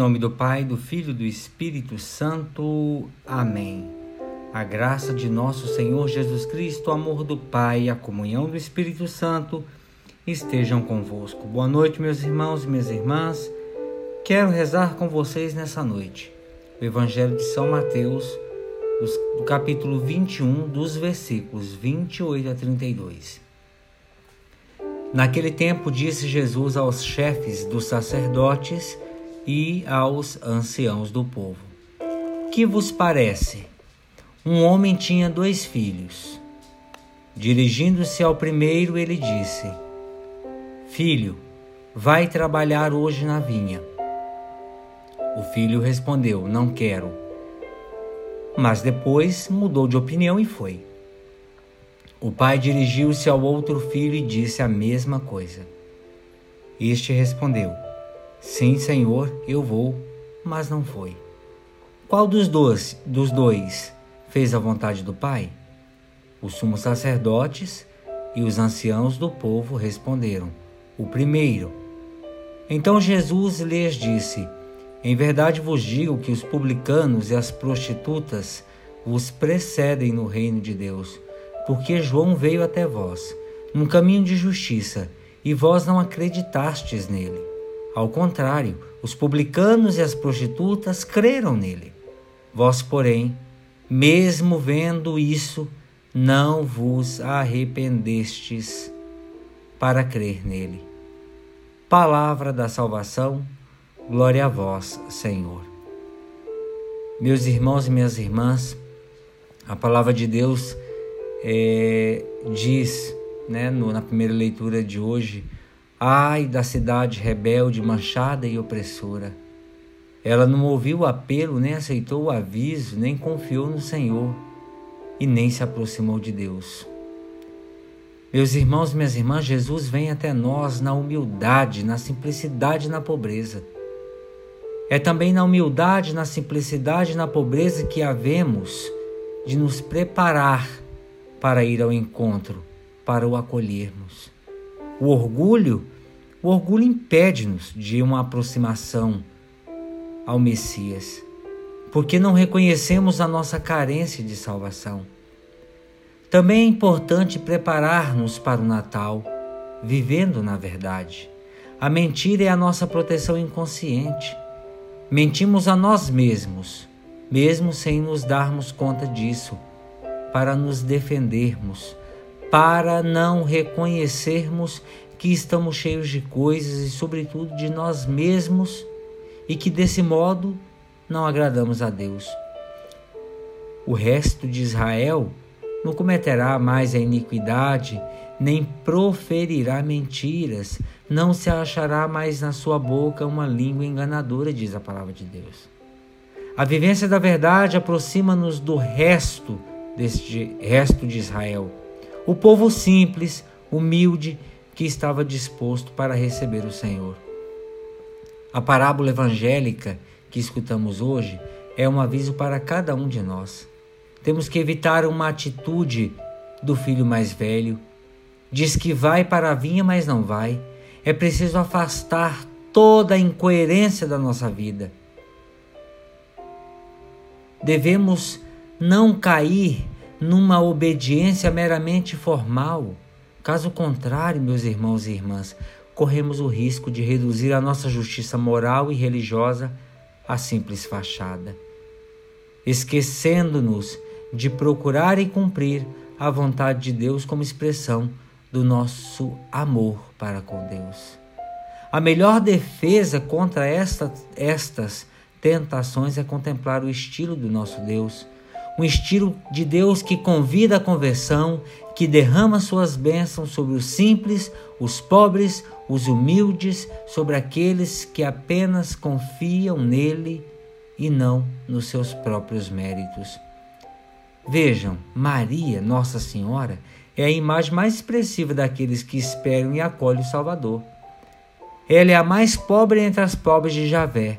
Nome do Pai, do Filho e do Espírito Santo. Amém. A graça de nosso Senhor Jesus Cristo, o amor do Pai e a comunhão do Espírito Santo estejam convosco. Boa noite, meus irmãos e minhas irmãs. Quero rezar com vocês nessa noite o Evangelho de São Mateus, do capítulo 21, dos versículos 28 a 32. Naquele tempo disse Jesus aos chefes dos sacerdotes e aos anciãos do povo: Que vos parece? Um homem tinha dois filhos. Dirigindo-se ao primeiro, ele disse: Filho, vai trabalhar hoje na vinha. O filho respondeu: Não quero. Mas depois mudou de opinião e foi. O pai dirigiu-se ao outro filho e disse a mesma coisa. Este respondeu: Sim, senhor, eu vou, mas não foi. Qual dos dois, dos dois fez a vontade do pai? Os sumos sacerdotes e os anciãos do povo responderam: O primeiro. Então Jesus lhes disse: Em verdade vos digo que os publicanos e as prostitutas vos precedem no reino de Deus, porque João veio até vós, num caminho de justiça, e vós não acreditastes nele. Ao contrário, os publicanos e as prostitutas creram nele. Vós, porém, mesmo vendo isso, não vos arrependestes para crer nele. Palavra da salvação, glória a vós, Senhor. Meus irmãos e minhas irmãs, a palavra de Deus é, diz, né, no, na primeira leitura de hoje, Ai da cidade rebelde, manchada e opressora. Ela não ouviu o apelo, nem aceitou o aviso, nem confiou no Senhor e nem se aproximou de Deus. Meus irmãos, minhas irmãs, Jesus vem até nós na humildade, na simplicidade e na pobreza. É também na humildade, na simplicidade e na pobreza que havemos de nos preparar para ir ao encontro, para o acolhermos. O orgulho, o orgulho impede-nos de uma aproximação ao Messias, porque não reconhecemos a nossa carência de salvação. Também é importante preparar-nos para o Natal, vivendo na verdade. A mentira é a nossa proteção inconsciente. Mentimos a nós mesmos, mesmo sem nos darmos conta disso, para nos defendermos para não reconhecermos que estamos cheios de coisas e, sobretudo, de nós mesmos e que desse modo não agradamos a Deus. O resto de Israel não cometerá mais a iniquidade, nem proferirá mentiras, não se achará mais na sua boca uma língua enganadora, diz a palavra de Deus. A vivência da verdade aproxima-nos do resto deste resto de Israel o povo simples, humilde, que estava disposto para receber o Senhor. A parábola evangélica que escutamos hoje é um aviso para cada um de nós. Temos que evitar uma atitude do filho mais velho. Diz que vai para a vinha, mas não vai. É preciso afastar toda a incoerência da nossa vida. Devemos não cair numa obediência meramente formal. Caso contrário, meus irmãos e irmãs, corremos o risco de reduzir a nossa justiça moral e religiosa a simples fachada, esquecendo-nos de procurar e cumprir a vontade de Deus como expressão do nosso amor para com Deus. A melhor defesa contra esta, estas tentações é contemplar o estilo do nosso Deus um estilo de Deus que convida à conversão, que derrama suas bênçãos sobre os simples, os pobres, os humildes, sobre aqueles que apenas confiam nele e não nos seus próprios méritos. Vejam, Maria, Nossa Senhora, é a imagem mais expressiva daqueles que esperam e acolhem o Salvador. Ela é a mais pobre entre as pobres de Javé,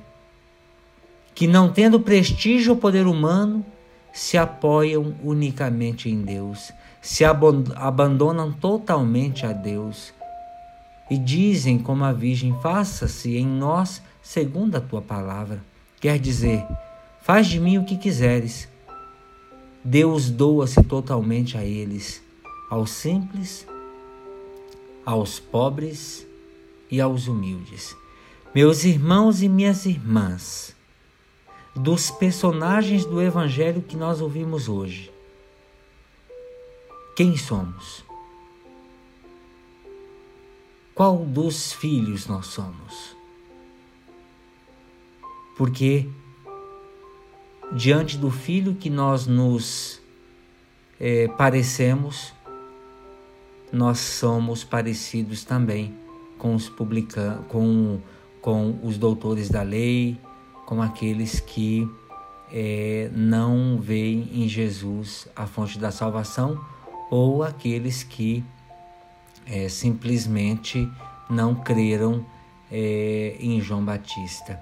que não tendo prestígio ou poder humano, se apoiam unicamente em Deus, se abandonam totalmente a Deus e dizem como a Virgem: faça-se em nós segundo a tua palavra. Quer dizer, faz de mim o que quiseres. Deus doa-se totalmente a eles, aos simples, aos pobres e aos humildes. Meus irmãos e minhas irmãs, dos personagens do Evangelho que nós ouvimos hoje, quem somos? Qual dos filhos nós somos? Porque diante do filho que nós nos é, parecemos, nós somos parecidos também com os publicanos, com, com os doutores da lei, com aqueles que é, não veem em Jesus a fonte da salvação ou aqueles que é, simplesmente não creram é, em João Batista.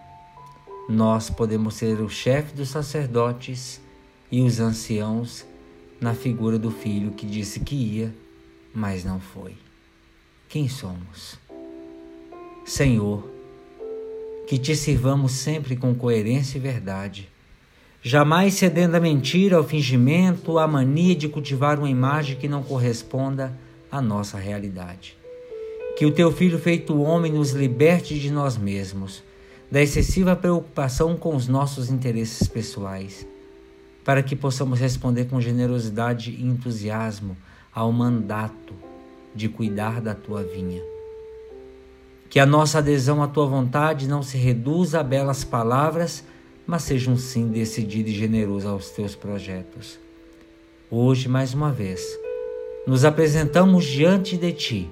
Nós podemos ser o chefe dos sacerdotes e os anciãos na figura do filho que disse que ia, mas não foi. Quem somos? Senhor, que te sirvamos sempre com coerência e verdade, jamais cedendo à mentira, ao fingimento, à mania de cultivar uma imagem que não corresponda à nossa realidade. Que o teu Filho feito homem nos liberte de nós mesmos da excessiva preocupação com os nossos interesses pessoais, para que possamos responder com generosidade e entusiasmo ao mandato de cuidar da tua vinha. Que a nossa adesão à tua vontade não se reduza a belas palavras, mas seja um sim decidido e generoso aos teus projetos. Hoje, mais uma vez, nos apresentamos diante de ti,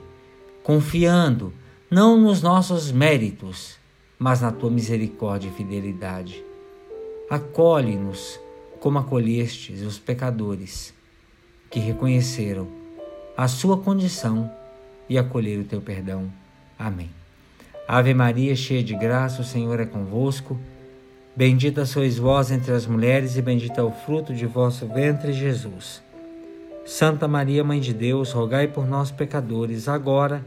confiando não nos nossos méritos, mas na tua misericórdia e fidelidade. Acolhe-nos como acolhestes os pecadores que reconheceram a sua condição e acolheram o teu perdão. Amém. Ave Maria, cheia de graça, o Senhor é convosco. Bendita sois vós entre as mulheres, e bendito é o fruto de vosso ventre, Jesus. Santa Maria, Mãe de Deus, rogai por nós, pecadores, agora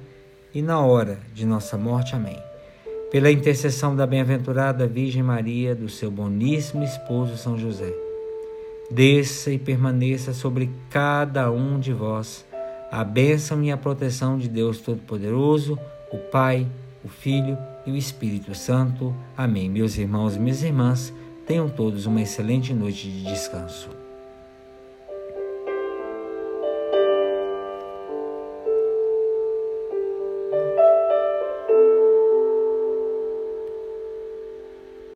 e na hora de nossa morte. Amém pela intercessão da bem-aventurada Virgem Maria, do seu boníssimo esposo São José, desça e permaneça sobre cada um de vós a bênção e a proteção de Deus Todo-Poderoso, o Pai, o Filho e o Espírito Santo. Amém. Meus irmãos e minhas irmãs, tenham todos uma excelente noite de descanso.